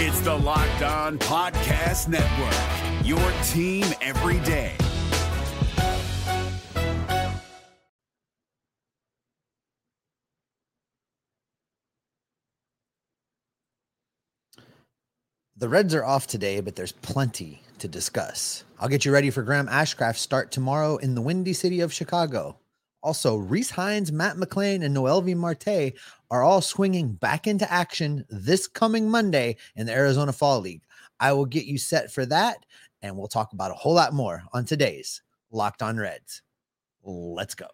It's the Locked On Podcast Network, your team every day. The Reds are off today, but there's plenty to discuss. I'll get you ready for Graham Ashcraft's start tomorrow in the windy city of Chicago. Also, Rece Hinds, Matt McLain, and Noelvi Marte are all swinging back into action this coming Monday in the Arizona Fall League. I will get you set for that, and we'll talk about a whole lot more on today's Locked On Reds. Let's go.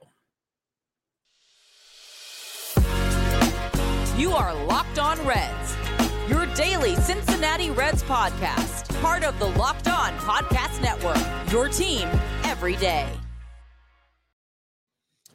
You are Locked On Reds, your daily Cincinnati Reds podcast, part of the Locked On Podcast Network, your team every day.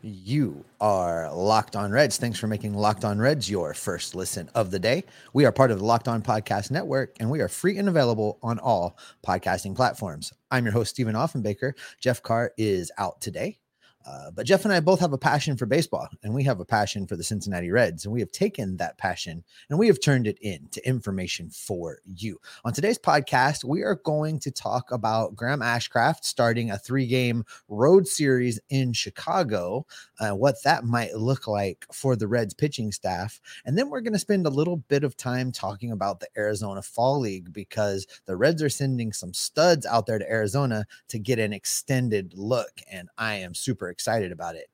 You are Locked On Reds. Thanks for making Locked On Reds your first listen of the day. We are part of the Locked On Podcast Network, and we are free and available on all podcasting platforms. I'm your host, Stephen Offenbaker. Jeff Carr is out today. Uh, but Jeff and I both have a passion for baseball, and we have a passion for the Cincinnati Reds, and we have taken that passion and we have turned it into information for you. On today's podcast, we are going to talk about Graham Ashcraft starting a three-game road series in Chicago, uh, what that might look like for the Reds pitching staff, and then we're going to spend a little bit of time talking about the Arizona Fall League because the Reds are sending some studs out there to Arizona to get an extended look, and I am super excited about it.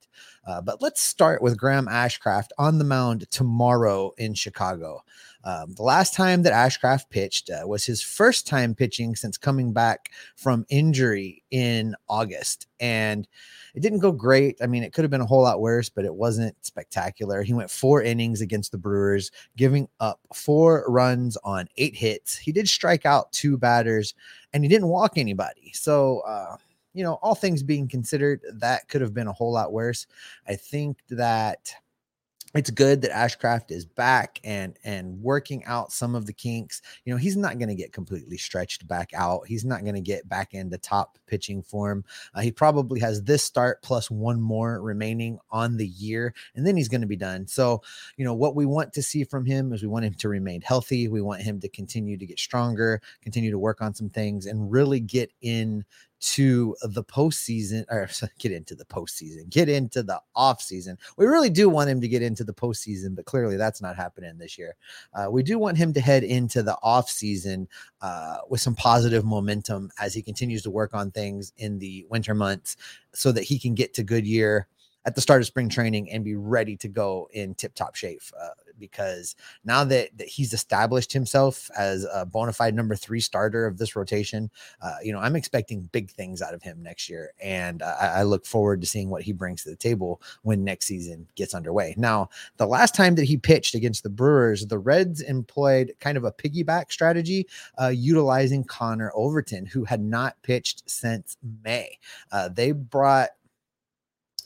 Uh, but let's start with Graham Ashcraft on the mound tomorrow in Chicago. Um, the last time that Ashcraft pitched uh, was his first time pitching since coming back from injury in August. And it didn't go great. I mean, it could have been a whole lot worse, but it wasn't spectacular. He went four innings against the Brewers, giving up four runs on eight hits. He did strike out two batters and he didn't walk anybody. So, uh, you know, all things being considered, that could have been a whole lot worse. I think that it's good that Ashcraft is back and and working out some of the kinks. You know, he's not going to get completely stretched back out. He's not going to get back into top pitching form. Uh, he probably has this start plus one more remaining on the year, and then he's going to be done. So, you know, what we want to see from him is we want him to remain healthy. We want him to continue to get stronger, continue to work on some things, and really get in to the postseason or get into the postseason, get into the off season. We really do want him to get into the postseason, but clearly that's not happening this year. Uh, we do want him to head into the off season uh, with some positive momentum as he continues to work on things in the winter months so that he can get to Goodyear at the start of spring training and be ready to go in tip top shape. Uh, because now that, that he's established himself as a bona fide number three starter of this rotation, uh, you know, I'm expecting big things out of him next year. And I, I look forward to seeing what he brings to the table when next season gets underway. Now, the last time that he pitched against the Brewers, the Reds employed kind of a piggyback strategy, uh, utilizing Connor Overton, who had not pitched since May. Uh, they brought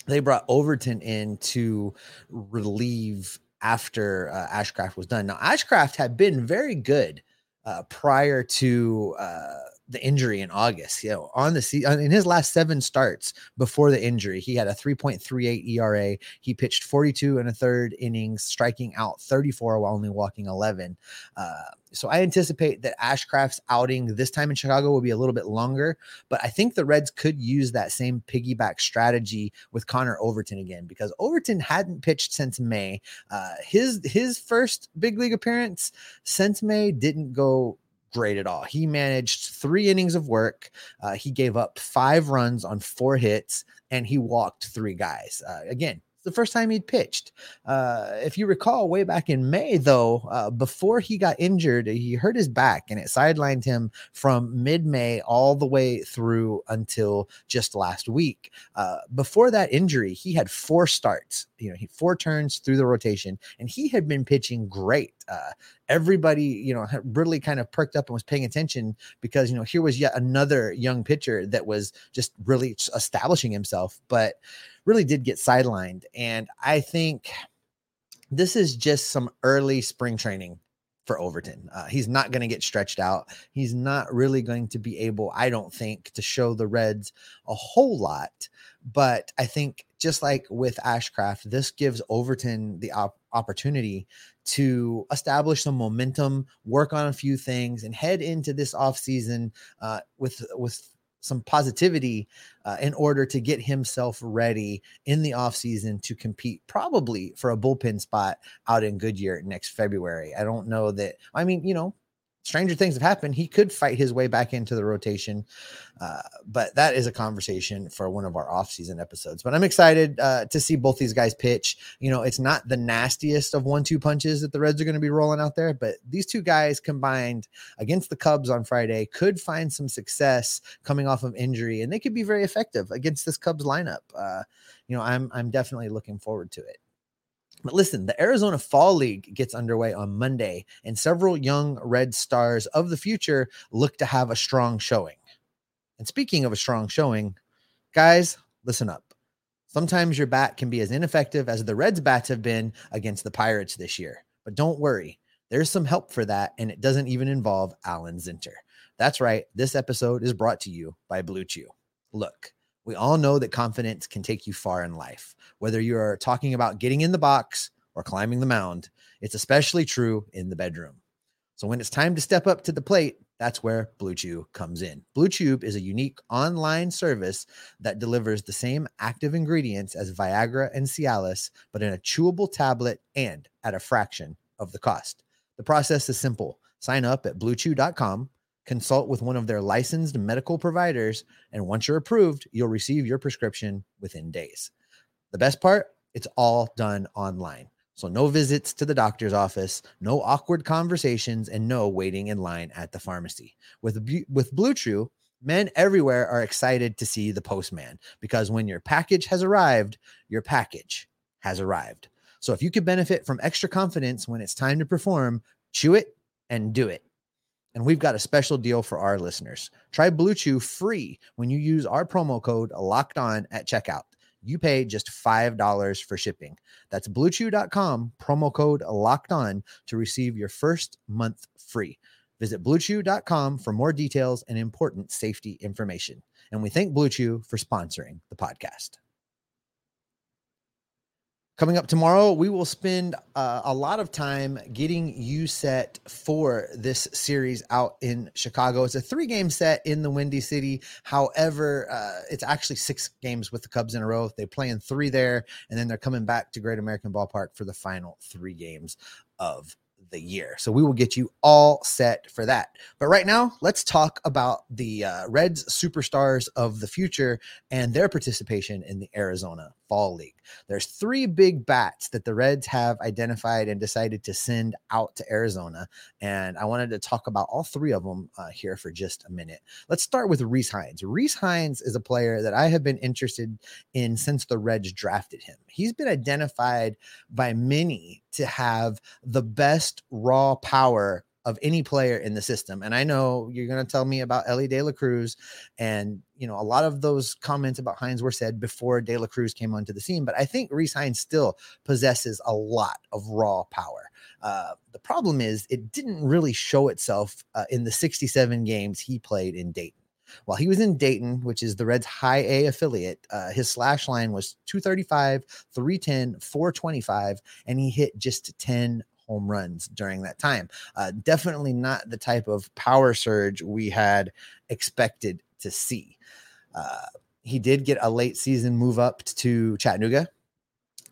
they brought Overton in to relieve after uh, Ashcraft was done. Now, Ashcraft had been very good uh, prior to uh, the injury in August. You know, on the season, in his last seven starts before the injury, he had a 3.38 ERA. He pitched 42 and a third innings, striking out 34 while only walking 11. Uh, so I anticipate that Ashcraft's outing this time in Chicago will be a little bit longer, but I think the Reds could use that same piggyback strategy with Connor Overton again because Overton hadn't pitched since May. Uh, his his first big league appearance since May didn't go great at all. He managed three innings of work. Uh, he gave up five runs on four hits, and he walked three guys. Uh, again, the first time he'd pitched. Uh, if you recall, way back in May, though, uh, before he got injured, he hurt his back and it sidelined him from mid May all the way through until just last week. Uh, before that injury, he had four starts, you know, he four turns through the rotation, and he had been pitching great. Uh, everybody, you know, really kind of perked up and was paying attention because, you know, here was yet another young pitcher that was just really establishing himself. But really did get sidelined. And I think this is just some early spring training for Overton. Uh, he's not going to get stretched out. He's not really going to be able, I don't think, to show the Reds a whole lot. But I think just like with Ashcraft, this gives Overton the op- opportunity to establish some momentum, work on a few things, and head into this offseason uh, with with some positivity uh, in order to get himself ready in the offseason to compete probably for a bullpen spot out in Goodyear next February. I don't know that I mean, you know, stranger things have happened. He could fight his way back into the rotation, uh, but that is a conversation for one of our off-season episodes. But I'm excited uh, to see both these guys pitch. You know, it's not the nastiest of one-two punches that the Reds are going to be rolling out there, but these two guys combined against the Cubs on Friday could find some success coming off of injury, and they could be very effective against this Cubs lineup. Uh, you know, I'm I'm definitely looking forward to it. But listen, the Arizona Fall League gets underway on Monday, and several young Red Stars of the future look to have a strong showing. And speaking of a strong showing, guys, listen up. Sometimes your bat can be as ineffective as the Reds' bats have been against the Pirates this year. But don't worry, there's some help for that, and it doesn't even involve Alan Zinter. That's right, this episode is brought to you by Blue Chew. Look, we all know that confidence can take you far in life. Whether you're talking about getting in the box or climbing the mound, it's especially true in the bedroom. So when it's time to step up to the plate, that's where Blue Chew comes in. Blue Chew is a unique online service that delivers the same active ingredients as Viagra and Cialis, but in a chewable tablet and at a fraction of the cost. The process is simple. Sign up at bluechew.com, consult with one of their licensed medical providers, and once you're approved, you'll receive your prescription within days. The best part, it's all done online. So no visits to the doctor's office, no awkward conversations, and no waiting in line at the pharmacy. With with Blue Chew, men everywhere are excited to see the postman because when your package has arrived, your package has arrived. So if you could benefit from extra confidence when it's time to perform, chew it and do it. And we've got a special deal for our listeners. Try Blue Chew free when you use our promo code locked on at checkout you pay just $5 for shipping. That's bluechew.com, promo code locked on to receive your first month free. Visit bluechew.com for more details and important safety information. And we thank Blue Chew for sponsoring the podcast. Coming up tomorrow, we will spend uh, a lot of time getting you set for this series out in Chicago. It's a three game set in the Windy City. However, uh, it's actually six games with the Cubs in a row. They play in three there, and then they're coming back to Great American Ballpark for the final three games of the year. So we will get you all set for that. But right now, let's talk about the uh, Reds superstars of the future and their participation in the Arizona Fall League. There's three big bats that the Reds have identified and decided to send out to Arizona. And I wanted to talk about all three of them uh, here for just a minute. Let's start with Rece Hinds. Rece Hinds is a player that I have been interested in since the Reds drafted him. He's been identified by many to have the best raw power of any player in the system. And I know you're going to tell me about Elly De La Cruz. And, you know, a lot of those comments about Hinds were said before De La Cruz came onto the scene. But I think Rece Hinds still possesses a lot of raw power. Uh, the problem is it didn't really show itself uh, in the 67 games he played in Dayton. While he was in Dayton, which is the Reds' high A affiliate, uh, his slash line was 235, 310, 425, and he hit just 10 home runs during that time. Uh, definitely not the type of power surge we had expected to see. Uh, he did get a late season move up to Chattanooga,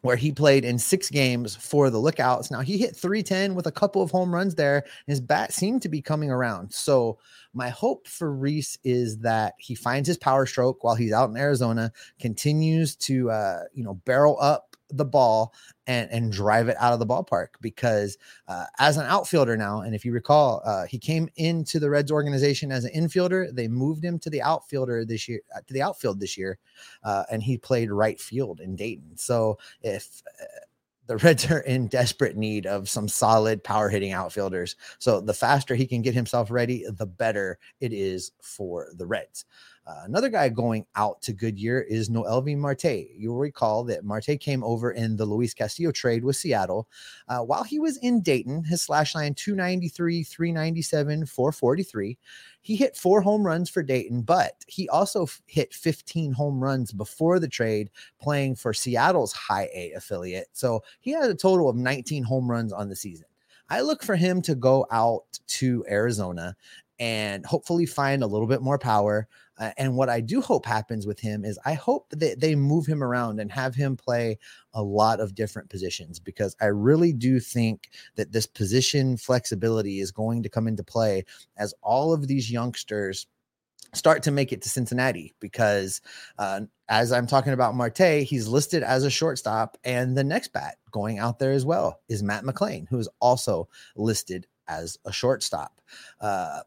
where he played in six games for the Lookouts. Now he hit 310 with a couple of home runs there. His bat seemed to be coming around. So my hope for Rece is that he finds his power stroke while he's out in Arizona, continues to uh, you know barrel up the ball and and drive it out of the ballpark because uh, as an outfielder now and if you recall uh, he came into the reds organization as an infielder they moved him to the outfielder this year uh, to the outfield this year uh, and he played right field in dayton so if uh, the Reds are in desperate need of some solid power hitting outfielders. So the faster he can get himself ready, the better it is for the Reds. Uh, another guy going out to Goodyear is Noelvi Marte. You'll recall that Marte came over in the Luis Castillo trade with Seattle. Uh, while he was in Dayton, his slash line 293, 397, 443. He hit four home runs for Dayton, but he also f- hit 15 home runs before the trade playing for Seattle's high A affiliate. So he had a total of 19 home runs on the season. I look for him to go out to Arizona and hopefully find a little bit more power. Uh, and what I do hope happens with him is I hope that they move him around and have him play a lot of different positions because I really do think that this position flexibility is going to come into play as all of these youngsters start to make it to Cincinnati because uh, as I'm talking about Marte, he's listed as a shortstop, and the next bat going out there as well is Matt McLain, who is also listed as a shortstop. Uh,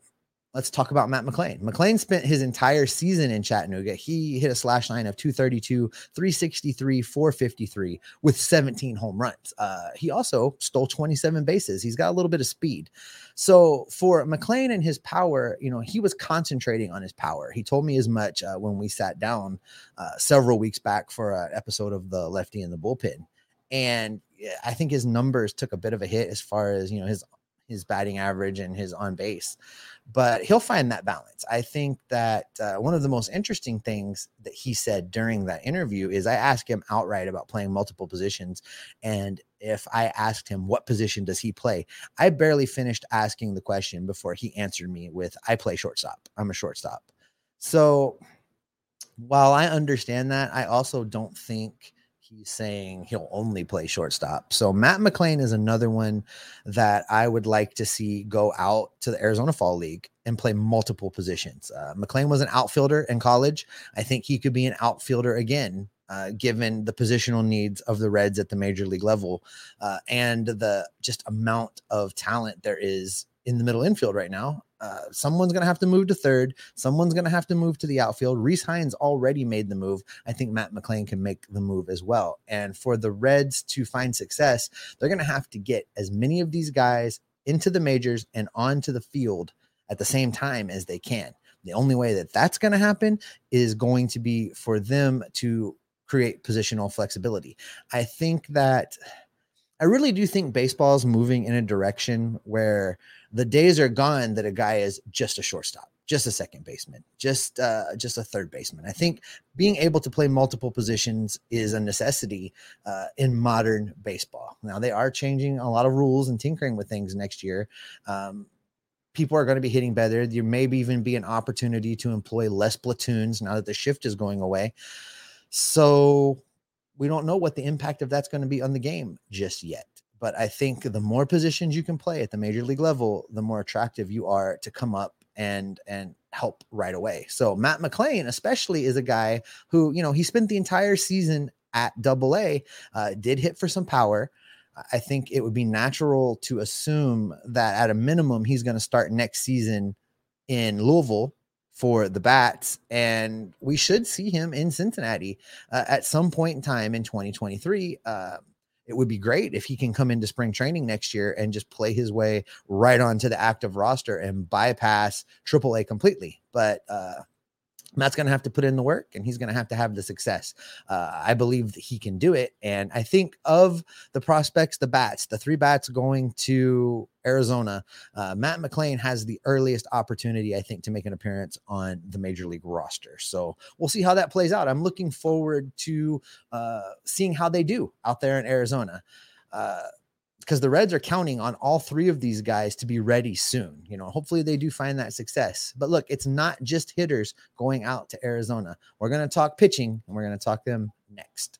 let's talk about Matt McLain. McLain spent his entire season in Chattanooga. He hit a slash line of 232, 363, 453 with 17 home runs. Uh, he also stole 27 bases. He's got a little bit of speed. So for McLain and his power, you know, he was concentrating on his power. He told me as much uh, when we sat down uh, several weeks back for an episode of the lefty in the bullpen. And I think his numbers took a bit of a hit as far as, you know, his his batting average and his on base but he'll find that balance. I think that uh, one of the most interesting things that he said during that interview is I asked him outright about playing multiple positions. And if I asked him what position does he play, I barely finished asking the question before he answered me with, I play shortstop. I'm a shortstop. So while I understand that, I also don't think he's saying he'll only play shortstop. So Matt McLain is another one that I would like to see go out to the Arizona Fall League and play multiple positions. Uh, McLain was an outfielder in college. I think he could be an outfielder again. Uh, given the positional needs of the Reds at the major league level uh, and the just amount of talent there is in the middle infield right now. Uh, someone's going to have to move to third. Someone's going to have to move to the outfield. Rece Hinds already made the move. I think Matt McLain can make the move as well. And for the Reds to find success, they're going to have to get as many of these guys into the majors and onto the field at the same time as they can. The only way that that's going to happen is going to be for them to create positional flexibility. I think that I really do think baseball is moving in a direction where the days are gone that a guy is just a shortstop, just a second baseman, just uh, just a third baseman. I think being able to play multiple positions is a necessity uh, in modern baseball. Now they are changing a lot of rules and tinkering with things next year. Um, people are going to be hitting better. There may even be an opportunity to employ less platoons now that the shift is going away. So we don't know what the impact of that's going to be on the game just yet. But I think the more positions you can play at the major league level, the more attractive you are to come up and and help right away. So Matt McLain, especially, is a guy who you know he spent the entire season at Double A, uh, did hit for some power. I think it would be natural to assume that at a minimum he's going to start next season in Louisville for the Bats, and we should see him in Cincinnati uh, at some point in time in 2023. Uh, it would be great if he can come into spring training next year and just play his way right onto the active roster and bypass AAA completely. But uh, Matt's going to have to put in the work and he's going to have to have the success. Uh, I believe that he can do it. And I think of the prospects, the bats, the three bats going to Arizona, uh, Matt McLain has the earliest opportunity, I think, to make an appearance on the major league roster. So we'll see how that plays out. I'm looking forward to uh, seeing how they do out there in Arizona. Because the Reds are counting on all three of these guys to be ready soon. You know, hopefully they do find that success. But look, it's not just hitters going out to Arizona. We're going to talk pitching and we're going to talk them next.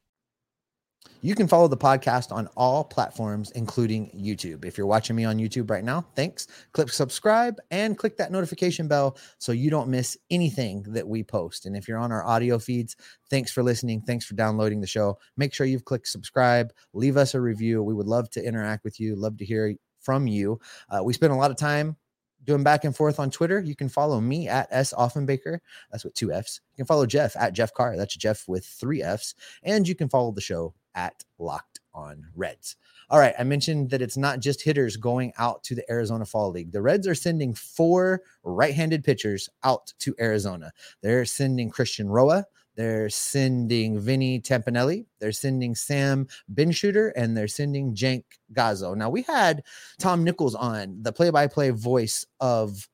You can follow the podcast on all platforms, including YouTube. If you're watching me on YouTube right now, thanks. Click subscribe and click that notification bell so you don't miss anything that we post. And if you're on our audio feeds, thanks for listening. Thanks for downloading the show. Make sure you've clicked subscribe, leave us a review. We would love to interact with you, love to hear from you. Uh, we spend a lot of time doing back and forth on Twitter. You can follow me at S Offenbaker. That's with two F's. You can follow Jeff at Jeff Carr. That's Jeff with three F's. And you can follow the show at Locked on Reds. All right, I mentioned that it's not just hitters going out to the Arizona Fall League. The Reds are sending four right handed pitchers out to Arizona. They're sending Christian Roa. They're sending Vinny Timpanelli. They're sending Sam Benschoter, and they're sending Jank Gazo. Now, we had Tom Nichols on, the play by play voice of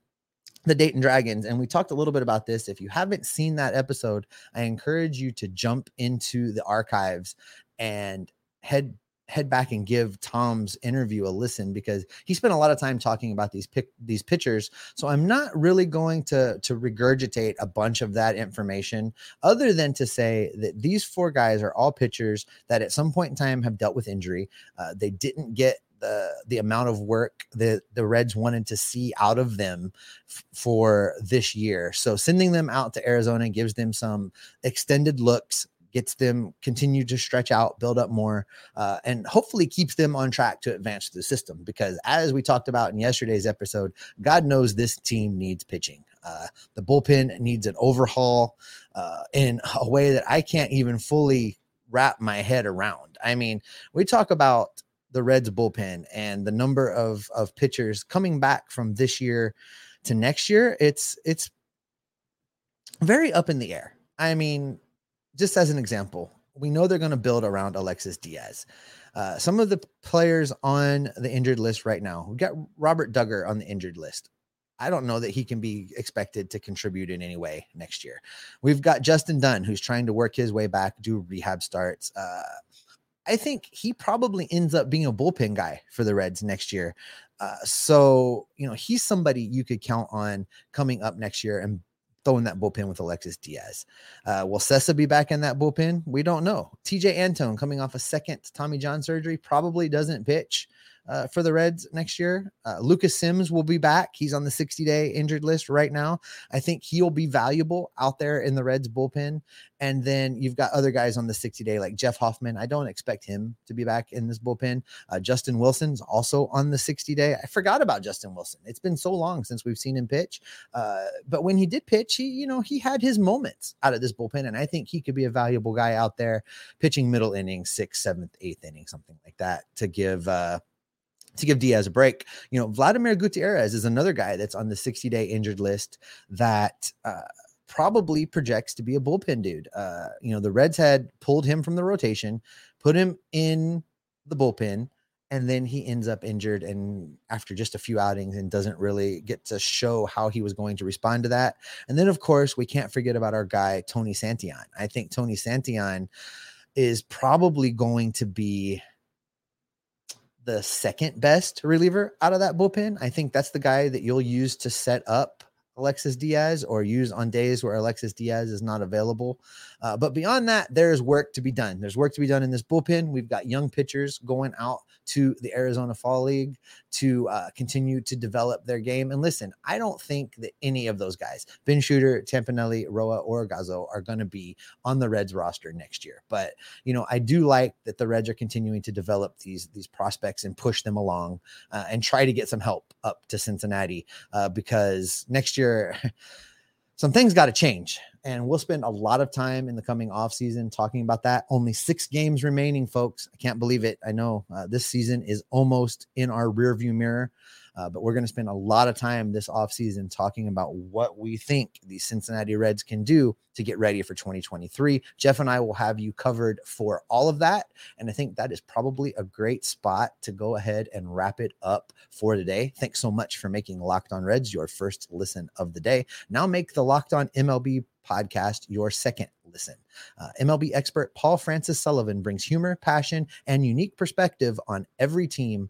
the Dayton Dragons. And we talked a little bit about this. If you haven't seen that episode, I encourage you to jump into the archives and head head back and give Tom's interview a listen because he spent a lot of time talking about these pick these pitchers. So I'm not really going to to regurgitate a bunch of that information other than to say that these four guys are all pitchers that at some point in time have dealt with injury. Uh, they didn't get the the amount of work that the Reds wanted to see out of them f- for this year. So sending them out to Arizona gives them some extended looks gets them continue to stretch out, build up more, uh, and hopefully keeps them on track to advance the system. Because as we talked about in yesterday's episode, God knows this team needs pitching. Uh, the bullpen needs an overhaul uh, in a way that I can't even fully wrap my head around. I mean, we talk about the Reds bullpen and the number of of pitchers coming back from this year to next year. It's it's very up in the air. I mean, just as an example, we know they're going to build around Alexis Diaz. Uh, some of the players on the injured list right now, we got Robert Dugger on the injured list. I don't know that he can be expected to contribute in any way next year. We've got Justin Dunn, who's trying to work his way back, do rehab starts. Uh, I think he probably ends up being a bullpen guy for the Reds next year. Uh, so, you know, he's somebody you could count on coming up next year and throwing that bullpen with Alexis Diaz. Uh, will Cessa be back in that bullpen? We don't know. Tejay Antone coming off a second Tommy John surgery probably doesn't pitch uh, for the Reds next year. Uh, Lucas Sims will be back. He's on the 60 day injured list right now. I think he'll be valuable out there in the Reds bullpen. And then you've got other guys on the 60 day, like Jeff Hoffman. I don't expect him to be back in this bullpen. Uh, Justin Wilson's also on the 60 day. I forgot about Justin Wilson. It's been so long since we've seen him pitch. Uh, but when he did pitch, he, you know, he had his moments out of this bullpen. And I think he could be a valuable guy out there pitching middle innings, sixth, seventh, eighth inning, something like that to give, uh, to give Diaz a break. You know, Vladimir Gutierrez is another guy that's on the 60 day injured list that uh, probably projects to be a bullpen dude. Uh, you know, the Reds had pulled him from the rotation, put him in the bullpen, and then he ends up injured and after just a few outings and doesn't really get to show how he was going to respond to that. And then, of course, we can't forget about our guy, Tony Santillan. I think Tony Santillan is probably going to be the second best reliever out of that bullpen. I think that's the guy that you'll use to set up Alexis Diaz or use on days where Alexis Diaz is not available. Uh, but beyond that, there's work to be done. There's work to be done in this bullpen. We've got young pitchers going out to the Arizona Fall League to uh, continue to develop their game. And listen, I don't think that any of those guys, Benschoter, Timpanelli, Roa, or Gazo, are going to be on the Reds roster next year. But you know, I do like that the Reds are continuing to develop these these prospects and push them along uh, and try to get some help up to Cincinnati uh, because next year. some things got to change and we'll spend a lot of time in the coming off season talking about that. Only six games remaining folks. I can't believe it. I know uh, this season is almost in our rearview mirror uh, but we're going to spend a lot of time this offseason talking about what we think the Cincinnati Reds can do to get ready for 2023. Jeff and I will have you covered for all of that. And I think that is probably a great spot to go ahead and wrap it up for today. Thanks so much for making Locked On Reds your first listen of the day. Now make the Locked On MLB podcast your second listen. Uh, MLB expert Paul Francis Sullivan brings humor, passion, and unique perspective on every team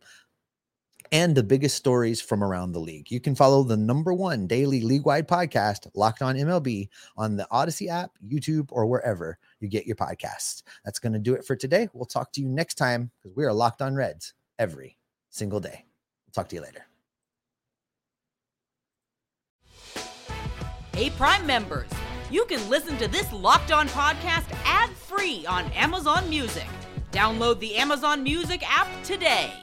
and the biggest stories from around the league. You can follow the number one daily league wide podcast, Locked On MLB, on the Odyssey app, YouTube, or wherever you get your podcasts. That's going to do it for today. We'll talk to you next time because we are Locked On Reds every single day. We'll talk to you later. Hey, Prime members, you can listen to this Locked On podcast ad free on Amazon Music. Download the Amazon Music app today.